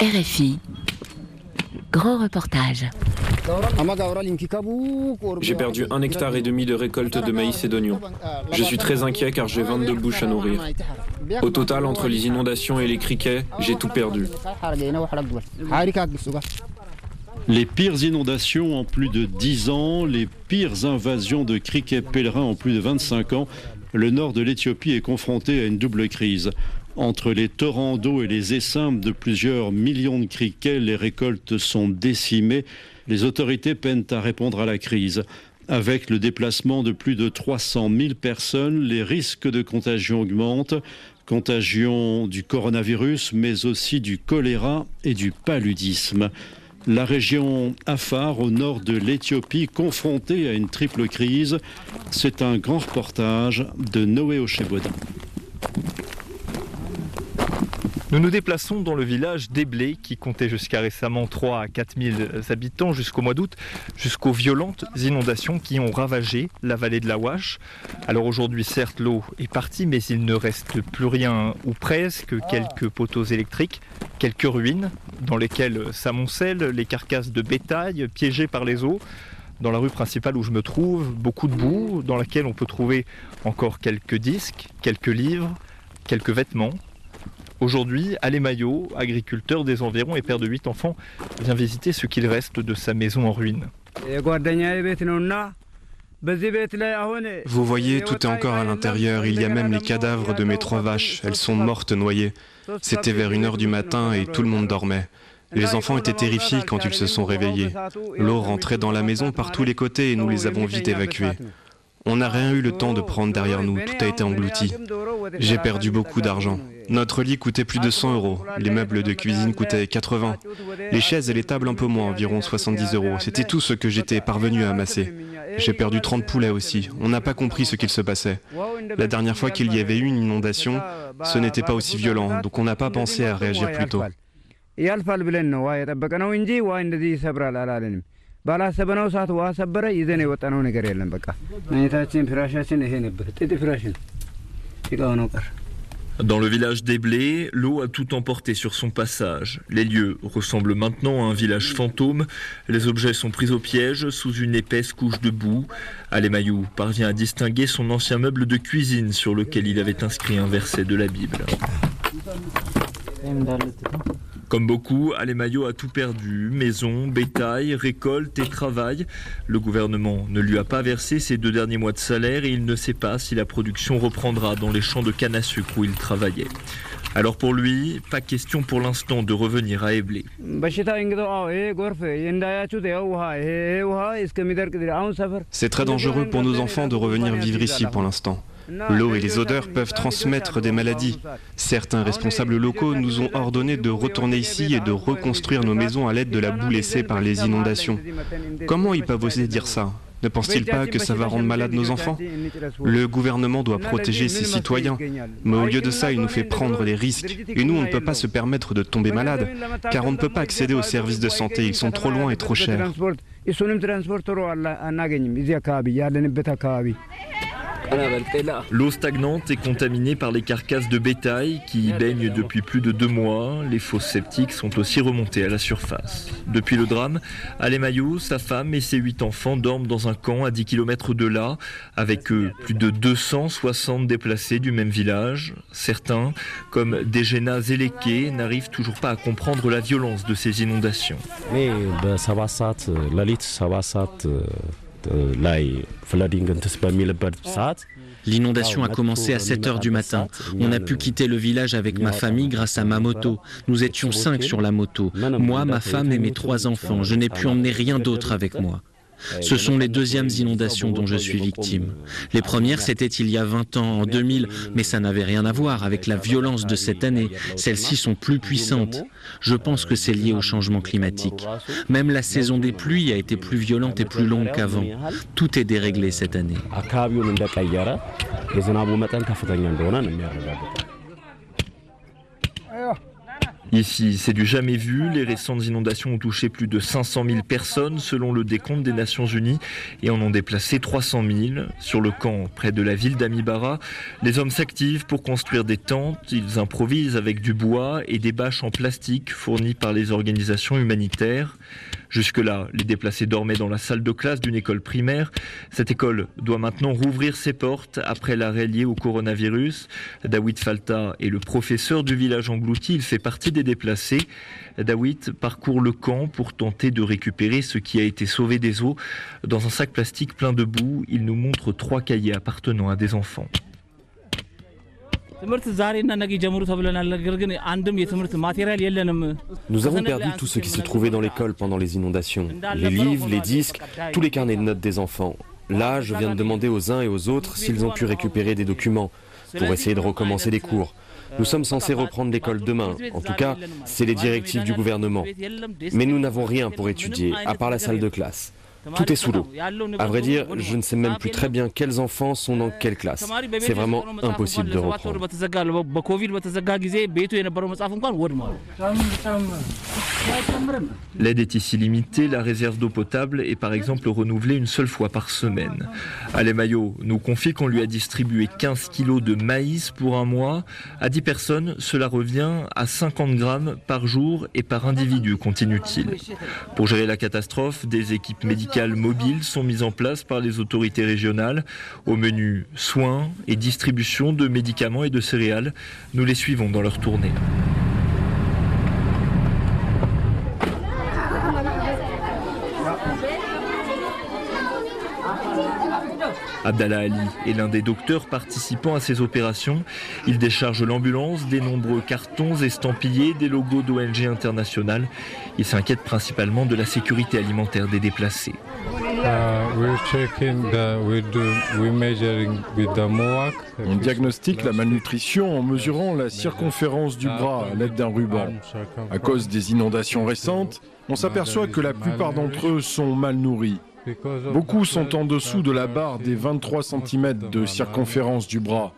RFI. Grand reportage. J'ai perdu un hectare et demi de récolte de maïs et d'oignons. Je suis très inquiet car j'ai 22 bouches à nourrir. Au total, entre les inondations et les criquets, j'ai tout perdu. Les pires inondations en plus de 10 ans, les pires invasions de criquets pèlerins en plus de 25 ans, le nord de l'Éthiopie est confronté à une double crise. Entre les torrents d'eau et les essaims de plusieurs millions de criquets, les récoltes sont décimées. Les autorités peinent à répondre à la crise. Avec le déplacement de plus de 300 000 personnes, les risques de contagion augmentent. Contagion du coronavirus, mais aussi du choléra et du paludisme. La région Afar, au nord de l'Éthiopie, confrontée à une triple crise. C'est un grand reportage de Noé Ochebodin. Nous nous déplaçons dans le village d'Eblé qui comptait jusqu'à récemment 3 à 4 000 habitants jusqu'au mois d'août, jusqu'aux violentes inondations qui ont ravagé la vallée de la Ouache. Alors aujourd'hui, certes, l'eau est partie, mais il ne reste plus rien ou presque, quelques poteaux électriques, quelques ruines dans lesquelles s'amoncellent les carcasses de bétail piégées par les eaux. Dans la rue principale où je me trouve, beaucoup de boue, dans laquelle on peut trouver encore quelques disques, quelques livres, quelques vêtements, Aujourd'hui, Ale Maillot, agriculteur des environs et père de 8 enfants, vient visiter ce qu'il reste de sa maison en ruine. Vous voyez, tout est encore à l'intérieur. Il y a même les cadavres de mes trois vaches. Elles sont mortes noyées. C'était vers une heure du matin et tout le monde dormait. Les enfants étaient terrifiés quand ils se sont réveillés. L'eau rentrait dans la maison par tous les côtés et nous les avons vite évacués. On n'a rien eu le temps de prendre derrière nous, tout a été englouti. J'ai perdu beaucoup d'argent. Notre lit coûtait plus de 100 euros, les meubles de cuisine coûtaient 80, les chaises et les tables un peu moins, environ 70 euros. C'était tout ce que j'étais parvenu à amasser. J'ai perdu 30 poulets aussi. On n'a pas compris ce qu'il se passait. La dernière fois qu'il y avait eu une inondation, ce n'était pas aussi violent, donc on n'a pas pensé à réagir plus tôt. Dans le village des Blés, l'eau a tout emporté sur son passage. Les lieux ressemblent maintenant à un village fantôme. Les objets sont pris au piège sous une épaisse couche de boue. Alemayou parvient à distinguer son ancien meuble de cuisine sur lequel il avait inscrit un verset de la Bible. Comme beaucoup, Alemayo a tout perdu, maison, bétail, récolte et travail. Le gouvernement ne lui a pas versé ses deux derniers mois de salaire et il ne sait pas si la production reprendra dans les champs de canne à sucre où il travaillait. Alors pour lui, pas question pour l'instant de revenir à Eblé. C'est très dangereux pour nos enfants de revenir vivre ici pour l'instant. L'eau et les odeurs peuvent transmettre des maladies. Certains responsables locaux nous ont ordonné de retourner ici et de reconstruire nos maisons à l'aide de la boue laissée par les inondations. Comment ils peuvent oser dire ça ne pense-t-il pas que ça va rendre malade nos enfants Le gouvernement doit protéger ses citoyens, mais au lieu de ça, il nous fait prendre des risques. Et nous, on ne peut pas se permettre de tomber malade, car on ne peut pas accéder aux services de santé, ils sont trop loin et trop chers. L'eau stagnante est contaminée par les carcasses de bétail qui y baignent depuis plus de deux mois. Les fosses septiques sont aussi remontées à la surface. Depuis le drame, Alemayou, sa femme et ses huit enfants dorment dans un camp à 10 km de là, avec eux plus de 260 déplacés du même village. Certains, comme Dejena Zeleke, n'arrivent toujours pas à comprendre la violence de ces inondations. L'inondation a commencé à 7 heures du matin. On a pu quitter le village avec ma famille grâce à ma moto. Nous étions cinq sur la moto. Moi, ma femme et mes trois enfants. Je n'ai pu emmener rien d'autre avec moi. Ce sont les deuxièmes inondations dont je suis victime. Les premières, c'était il y a 20 ans, en 2000, mais ça n'avait rien à voir avec la violence de cette année. Celles-ci sont plus puissantes. Je pense que c'est lié au changement climatique. Même la saison des pluies a été plus violente et plus longue qu'avant. Tout est déréglé cette année. Ici, c'est du jamais vu. Les récentes inondations ont touché plus de 500 000 personnes selon le décompte des Nations Unies et en ont déplacé 300 000. Sur le camp près de la ville d'Amibara, les hommes s'activent pour construire des tentes. Ils improvisent avec du bois et des bâches en plastique fournies par les organisations humanitaires. Jusque-là, les déplacés dormaient dans la salle de classe d'une école primaire. Cette école doit maintenant rouvrir ses portes après l'arrêt lié au coronavirus. Dawit Falta est le professeur du village englouti. Il fait partie des déplacés. Dawit parcourt le camp pour tenter de récupérer ce qui a été sauvé des eaux. Dans un sac plastique plein de boue, il nous montre trois cahiers appartenant à des enfants. Nous avons perdu tout ce qui se trouvait dans l'école pendant les inondations. Les livres, les disques, tous les carnets de notes des enfants. Là, je viens de demander aux uns et aux autres s'ils ont pu récupérer des documents pour essayer de recommencer les cours. Nous sommes censés reprendre l'école demain. En tout cas, c'est les directives du gouvernement. Mais nous n'avons rien pour étudier, à part la salle de classe. Tout est sous l'eau. À vrai dire, je ne sais même plus très bien quels enfants sont dans quelle classe. C'est vraiment impossible de reprendre. L'aide est ici limitée, la réserve d'eau potable est par exemple renouvelée une seule fois par semaine. Ale Mayo nous confie qu'on lui a distribué 15 kilos de maïs pour un mois. À 10 personnes, cela revient à 50 grammes par jour et par individu, continue-t-il. Pour gérer la catastrophe, des équipes médicales mobiles sont mises en place par les autorités régionales. Au menu soins et distribution de médicaments et de céréales, nous les suivons dans leur tournée. Abdallah Ali est l'un des docteurs participant à ces opérations. Il décharge l'ambulance des nombreux cartons estampillés des logos d'ONG internationales. Il s'inquiète principalement de la sécurité alimentaire des déplacés. On diagnostique la malnutrition en mesurant la circonférence du bras à l'aide d'un ruban. À cause des inondations récentes, on s'aperçoit que la plupart d'entre eux sont mal nourris. Beaucoup sont en dessous de la barre des 23 cm de circonférence du bras.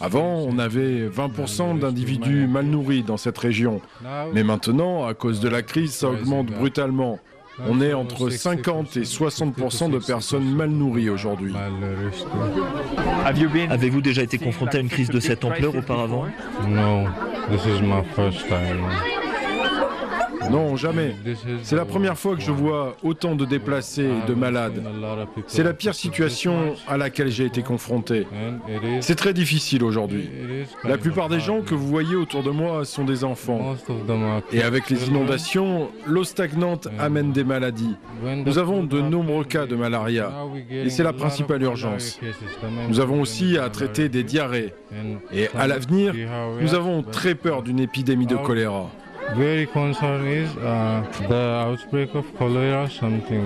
Avant, on avait 20% d'individus mal nourris dans cette région. Mais maintenant, à cause de la crise, ça augmente brutalement. On est entre 50 et 60% de personnes mal nourries aujourd'hui. Avez-vous déjà été confronté à une crise de cette ampleur auparavant? Non, non, jamais. C'est la première fois que je vois autant de déplacés et de malades. C'est la pire situation à laquelle j'ai été confronté. C'est très difficile aujourd'hui. La plupart des gens que vous voyez autour de moi sont des enfants. Et avec les inondations, l'eau stagnante amène des maladies. Nous avons de nombreux cas de malaria. Et c'est la principale urgence. Nous avons aussi à traiter des diarrhées. Et à l'avenir, nous avons très peur d'une épidémie de choléra. Very concerned is uh, the outbreak of cholera something.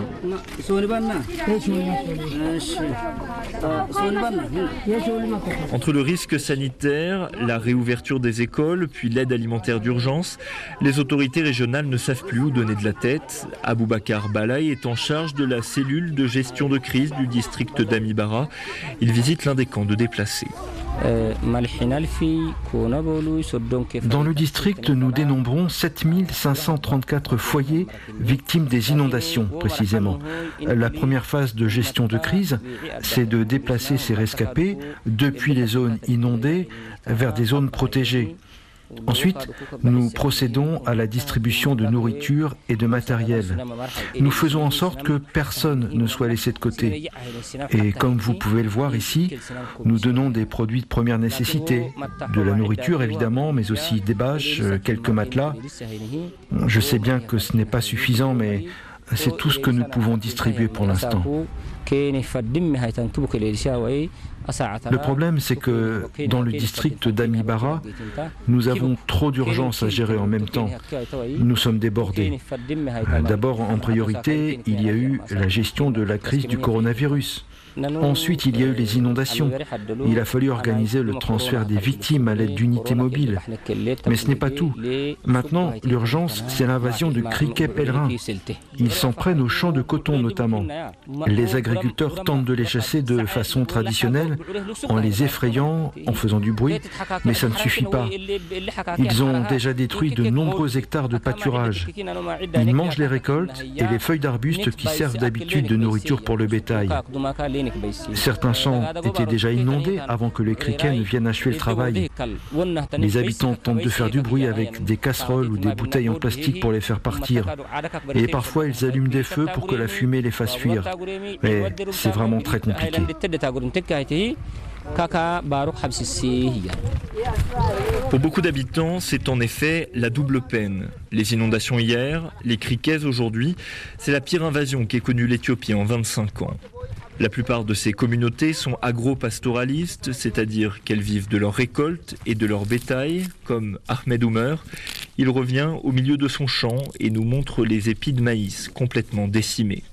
Entre le risque sanitaire, la réouverture des écoles, puis l'aide alimentaire d'urgence, les autorités régionales ne savent plus où donner de la tête. Aboubacar Balay est en charge de la cellule de gestion de crise du district d'Amibara. Il visite l'un des camps de déplacés. Dans le district, nous dénombrons 7534 foyers victimes des inondations, précisément. La première phase de gestion de crise, c'est de déplacer ces rescapés depuis les zones inondées vers des zones protégées. Ensuite, nous procédons à la distribution de nourriture et de matériel. Nous faisons en sorte que personne ne soit laissé de côté. Et comme vous pouvez le voir ici, nous donnons des produits de première nécessité, de la nourriture évidemment, mais aussi des bâches, quelques matelas. Je sais bien que ce n'est pas suffisant, mais c'est tout ce que nous pouvons distribuer pour l'instant. Le problème, c'est que dans le district d'Amibara, nous avons trop d'urgences à gérer en même temps. Nous sommes débordés. D'abord, en priorité, il y a eu la gestion de la crise du coronavirus. Ensuite, il y a eu les inondations. Il a fallu organiser le transfert des victimes à l'aide d'unités mobiles. Mais ce n'est pas tout. Maintenant, l'urgence, c'est l'invasion de criquets pèlerins. Ils s'en prennent aux champs de coton notamment. Les agriculteurs tentent de les chasser de façon traditionnelle, en les effrayant, en faisant du bruit, mais ça ne suffit pas. Ils ont déjà détruit de nombreux hectares de pâturage. Ils mangent les récoltes et les feuilles d'arbustes qui servent d'habitude de nourriture pour le bétail. Certains champs étaient déjà inondés avant que les criquets ne viennent achever le travail. Les habitants tentent de faire du bruit avec des casseroles ou des bouteilles en plastique pour les faire partir. Et parfois, ils allument des feux pour que la fumée les fasse fuir. Mais c'est vraiment très compliqué. Pour beaucoup d'habitants, c'est en effet la double peine. Les inondations hier, les criquets aujourd'hui, c'est la pire invasion qu'ait connue l'Éthiopie en 25 ans. La plupart de ces communautés sont agro-pastoralistes, c'est-à-dire qu'elles vivent de leurs récoltes et de leur bétail, comme Ahmed Oumer. Il revient au milieu de son champ et nous montre les épis de maïs complètement décimés.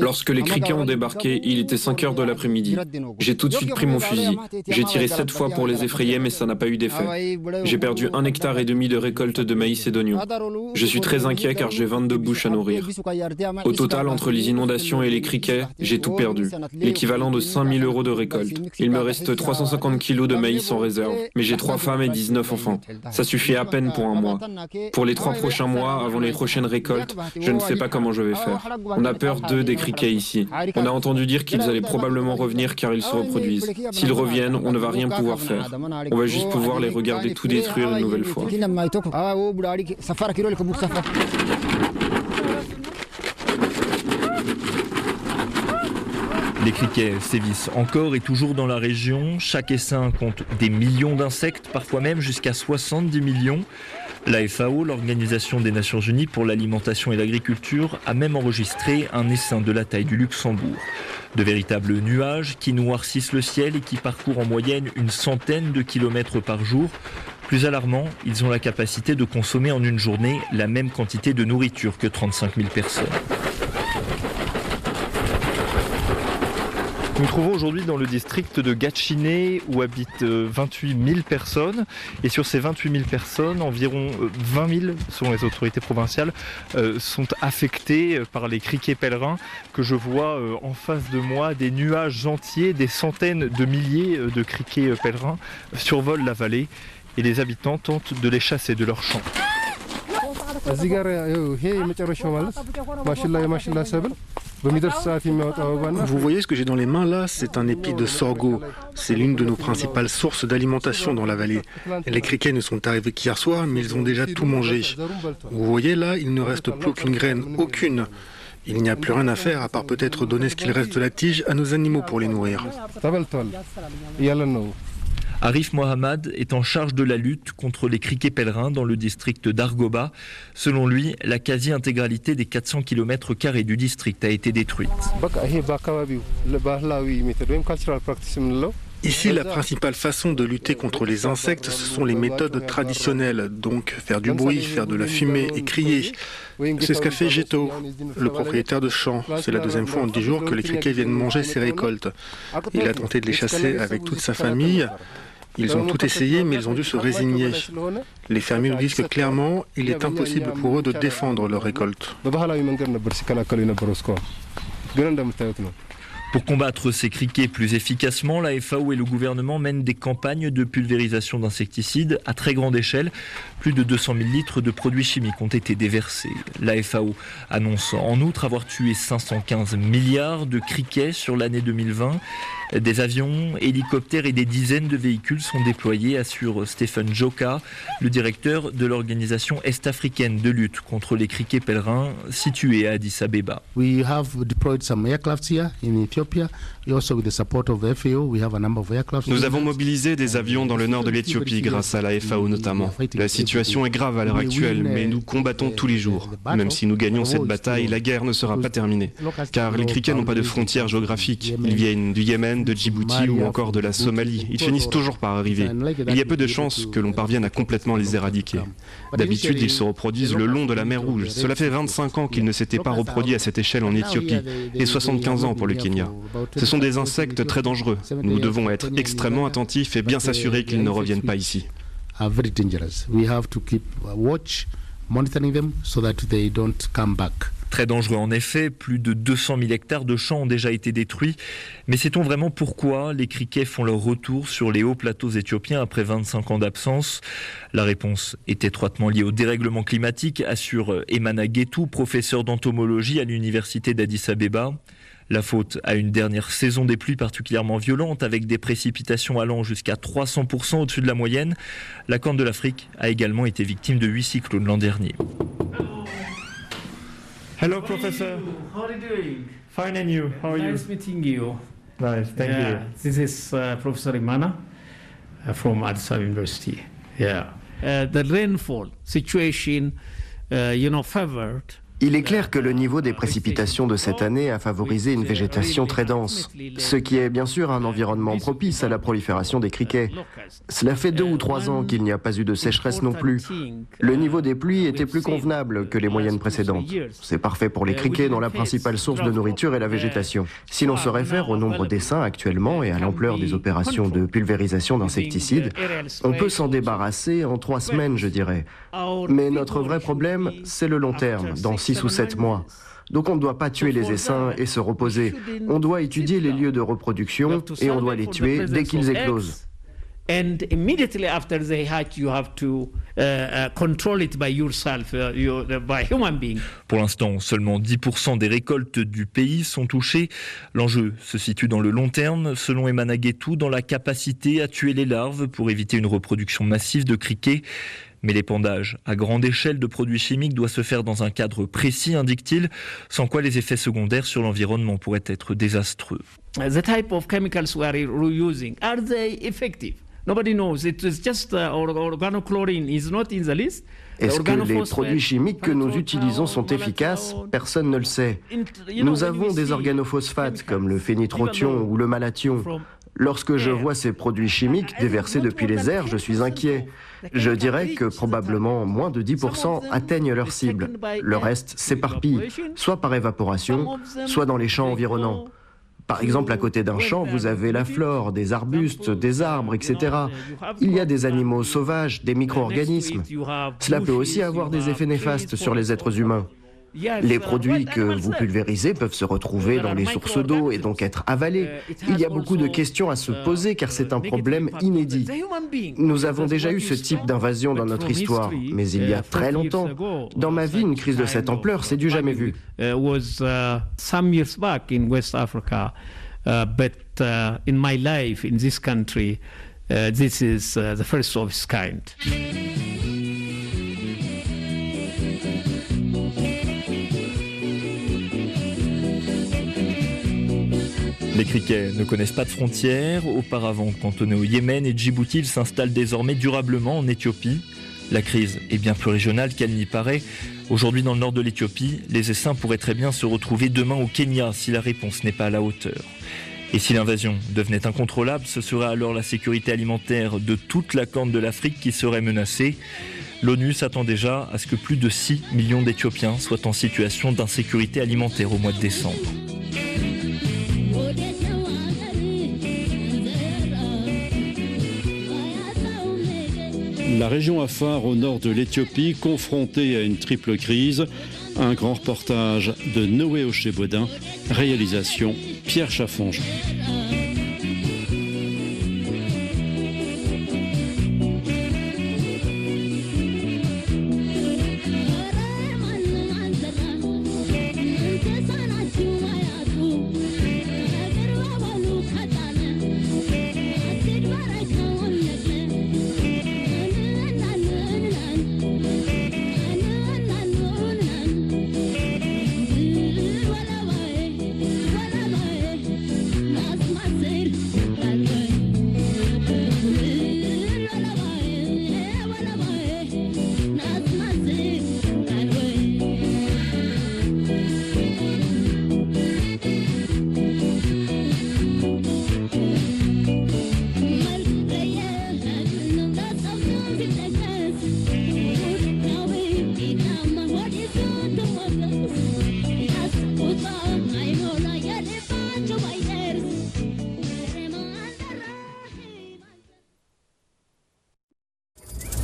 Lorsque les criquets ont débarqué, il était 5 heures de l'après-midi. J'ai tout de suite pris mon fusil. J'ai tiré sept fois pour les effrayer, mais ça n'a pas eu d'effet. J'ai perdu un hectare et demi de récolte de maïs et d'oignons. Je suis très inquiet car j'ai 22 bouches à nourrir. Au total, entre les inondations et les criquets, j'ai tout perdu. L'équivalent de 5000 euros de récolte. Il me reste 350 kilos de maïs en réserve. Mais j'ai trois femmes et 19 enfants. Ça suffit à peine pour un mois. Pour les trois prochains mois, avant les prochaines récoltes, je ne sais pas comment je vais faire. On a peur d'eux des criquets ici. On a entendu dire qu'ils allaient probablement revenir car ils se reproduisent. S'ils reviennent, on ne va rien pouvoir faire. On va juste pouvoir les regarder tout détruire une nouvelle fois. Les criquets sévissent encore et toujours dans la région. Chaque essaim compte des millions d'insectes, parfois même jusqu'à 70 millions. La FAO, l'Organisation des Nations Unies pour l'alimentation et l'agriculture, a même enregistré un essaim de la taille du Luxembourg. De véritables nuages qui noircissent le ciel et qui parcourent en moyenne une centaine de kilomètres par jour. Plus alarmant, ils ont la capacité de consommer en une journée la même quantité de nourriture que 35 000 personnes. Nous nous trouvons aujourd'hui dans le district de Gatchiné où habitent 28 euh, 000 personnes. Et sur ces 28 000 personnes, environ 20 euh, 000, selon les autorités provinciales, euh, sont affectées par les criquets pèlerins que je vois en face de moi. Des nuages entiers, des centaines de milliers de criquets pèlerins survolent la vallée et les habitants tentent de les chasser de leurs champs. Vous voyez ce que j'ai dans les mains là? C'est un épi de sorgho. C'est l'une de nos principales sources d'alimentation dans la vallée. Les criquets ne sont arrivés qu'hier soir, mais ils ont déjà tout mangé. Vous voyez là, il ne reste plus aucune graine, aucune. Il n'y a plus rien à faire à part peut-être donner ce qu'il reste de la tige à nos animaux pour les nourrir. Arif Mohamed est en charge de la lutte contre les criquets pèlerins dans le district d'Argoba. Selon lui, la quasi-intégralité des 400 km du district a été détruite. Ici, la principale façon de lutter contre les insectes, ce sont les méthodes traditionnelles, donc faire du bruit, faire de la fumée et crier. C'est ce qu'a fait Geto, le propriétaire de champ. C'est la deuxième fois en dix jours que les criquets viennent manger ses récoltes. Il a tenté de les chasser avec toute sa famille. Ils ont tout essayé, mais ils ont dû se résigner. Les fermiers nous disent que clairement, il est impossible pour eux de défendre leur récolte. Pour combattre ces criquets plus efficacement, la FAO et le gouvernement mènent des campagnes de pulvérisation d'insecticides à très grande échelle. Plus de 200 000 litres de produits chimiques ont été déversés. La FAO annonce en outre avoir tué 515 milliards de criquets sur l'année 2020. Des avions, hélicoptères et des dizaines de véhicules sont déployés, assure Stephen Joka, le directeur de l'organisation est-africaine de lutte contre les criquets pèlerins située à Addis Abeba. We have deployed some aircraft here in Ethiopia. Also with the support of the FAO, we have a number of aircraft. Nous avons mobilisé des avions dans le nord de l'Éthiopie grâce à la FAO notamment. La situation est grave à l'heure actuelle, mais nous combattons tous les jours. Même si nous gagnons cette bataille, la guerre ne sera pas terminée. Car les criquets n'ont pas de frontières géographiques. Ils viennent du Yémen, de Djibouti ou encore de la Somalie. Ils finissent toujours par arriver. Il y a peu de chances que l'on parvienne à complètement les éradiquer. D'habitude, ils se reproduisent le long de la mer Rouge. Cela fait 25 ans qu'ils ne s'étaient pas reproduits à cette échelle en Éthiopie et 75 ans pour le Kenya. Ce sont des insectes très dangereux. Nous devons être extrêmement attentifs et bien s'assurer qu'ils ne reviennent pas ici. monitoring them so that they don't come back. Très dangereux en effet, plus de 200 000 hectares de champs ont déjà été détruits. Mais sait-on vraiment pourquoi les criquets font leur retour sur les hauts plateaux éthiopiens après 25 ans d'absence? La réponse est étroitement liée au dérèglement climatique, assure Emana Getou, professeur d'entomologie à l'université d'Addis Abeba. La faute à une dernière saison des pluies particulièrement violente avec des précipitations allant jusqu'à 300% au-dessus de la moyenne. La Corne de l'Afrique a également été victime de huit cyclones l'an dernier. Hello, professor. How are you doing? Fine, and you? How are you? Nice meeting you. Nice, thank yeah, you. This is uh, Professor Imana uh, from Addis Ababa University. Yeah. Uh, the rainfall situation, uh, you know, favored Il est clair que le niveau des précipitations de cette année a favorisé une végétation très dense, ce qui est bien sûr un environnement propice à la prolifération des criquets. Cela fait deux ou trois ans qu'il n'y a pas eu de sécheresse non plus. Le niveau des pluies était plus convenable que les moyennes précédentes. C'est parfait pour les criquets dont la principale source de nourriture est la végétation. Si l'on se réfère au nombre d'essaims actuellement et à l'ampleur des opérations de pulvérisation d'insecticides, on peut s'en débarrasser en trois semaines, je dirais. Mais notre vrai problème, c'est le long terme, dans ou sept mois. Donc on ne doit pas tuer les essaims et se reposer. On doit étudier les lieux de reproduction et on doit les tuer dès qu'ils éclosent. And immediately after they hatch, you have to uh, uh, control it by yourself, uh, you, by human being. Pour l'instant, seulement 10% des récoltes du pays sont touchées. L'enjeu se situe dans le long terme, selon Emanagetou, dans la capacité à tuer les larves pour éviter une reproduction massive de criquets. Mais l'épandage à grande échelle de produits chimiques doit se faire dans un cadre précis, indique-t-il, sans quoi les effets secondaires sur l'environnement pourraient être désastreux. The type of chemicals we are using, are they effective? Nobody knows. It is just uh, organochlorine is not in the list. Est-ce que les produits chimiques que nous utilisons sont efficaces? Personne ne le sait. Nous avons des organophosphates comme le phénitrotion ou le malathion. Lorsque je vois ces produits chimiques déversés depuis les airs, je suis inquiet. Je dirais que probablement moins de 10% atteignent leur cible. Le reste s'éparpille, soit par évaporation, soit dans les champs environnants. Par exemple, à côté d'un champ, vous avez la flore, des arbustes, des arbres, etc. Il y a des animaux sauvages, des micro-organismes. Cela peut aussi avoir des effets néfastes sur les êtres humains. Les produits que vous pulvérisez peuvent se retrouver dans les sources d'eau et donc être avalés. Il y a beaucoup de questions à se poser car c'est un problème inédit. Nous avons déjà eu ce type d'invasion dans notre histoire, mais il y a très longtemps. Dans ma vie, une crise de cette ampleur, c'est du jamais vu. But in my life, in this country, this is the first of its kind. Les criquets ne connaissent pas de frontières. Auparavant cantonnés au Yémen et Djibouti, ils s'installent désormais durablement en Éthiopie. La crise est bien plus régionale qu'elle n'y paraît. Aujourd'hui, dans le nord de l'Éthiopie, les essaims pourraient très bien se retrouver demain au Kenya si la réponse n'est pas à la hauteur. Et si l'invasion devenait incontrôlable, ce serait alors la sécurité alimentaire de toute la corne de l'Afrique qui serait menacée. L'ONU s'attend déjà à ce que plus de 6 millions d'Éthiopiens soient en situation d'insécurité alimentaire au mois de décembre. La région Afar au nord de l'Éthiopie, confrontée à une triple crise. Un grand reportage de Noé Ochebodin, réalisation Pierre Chaffange.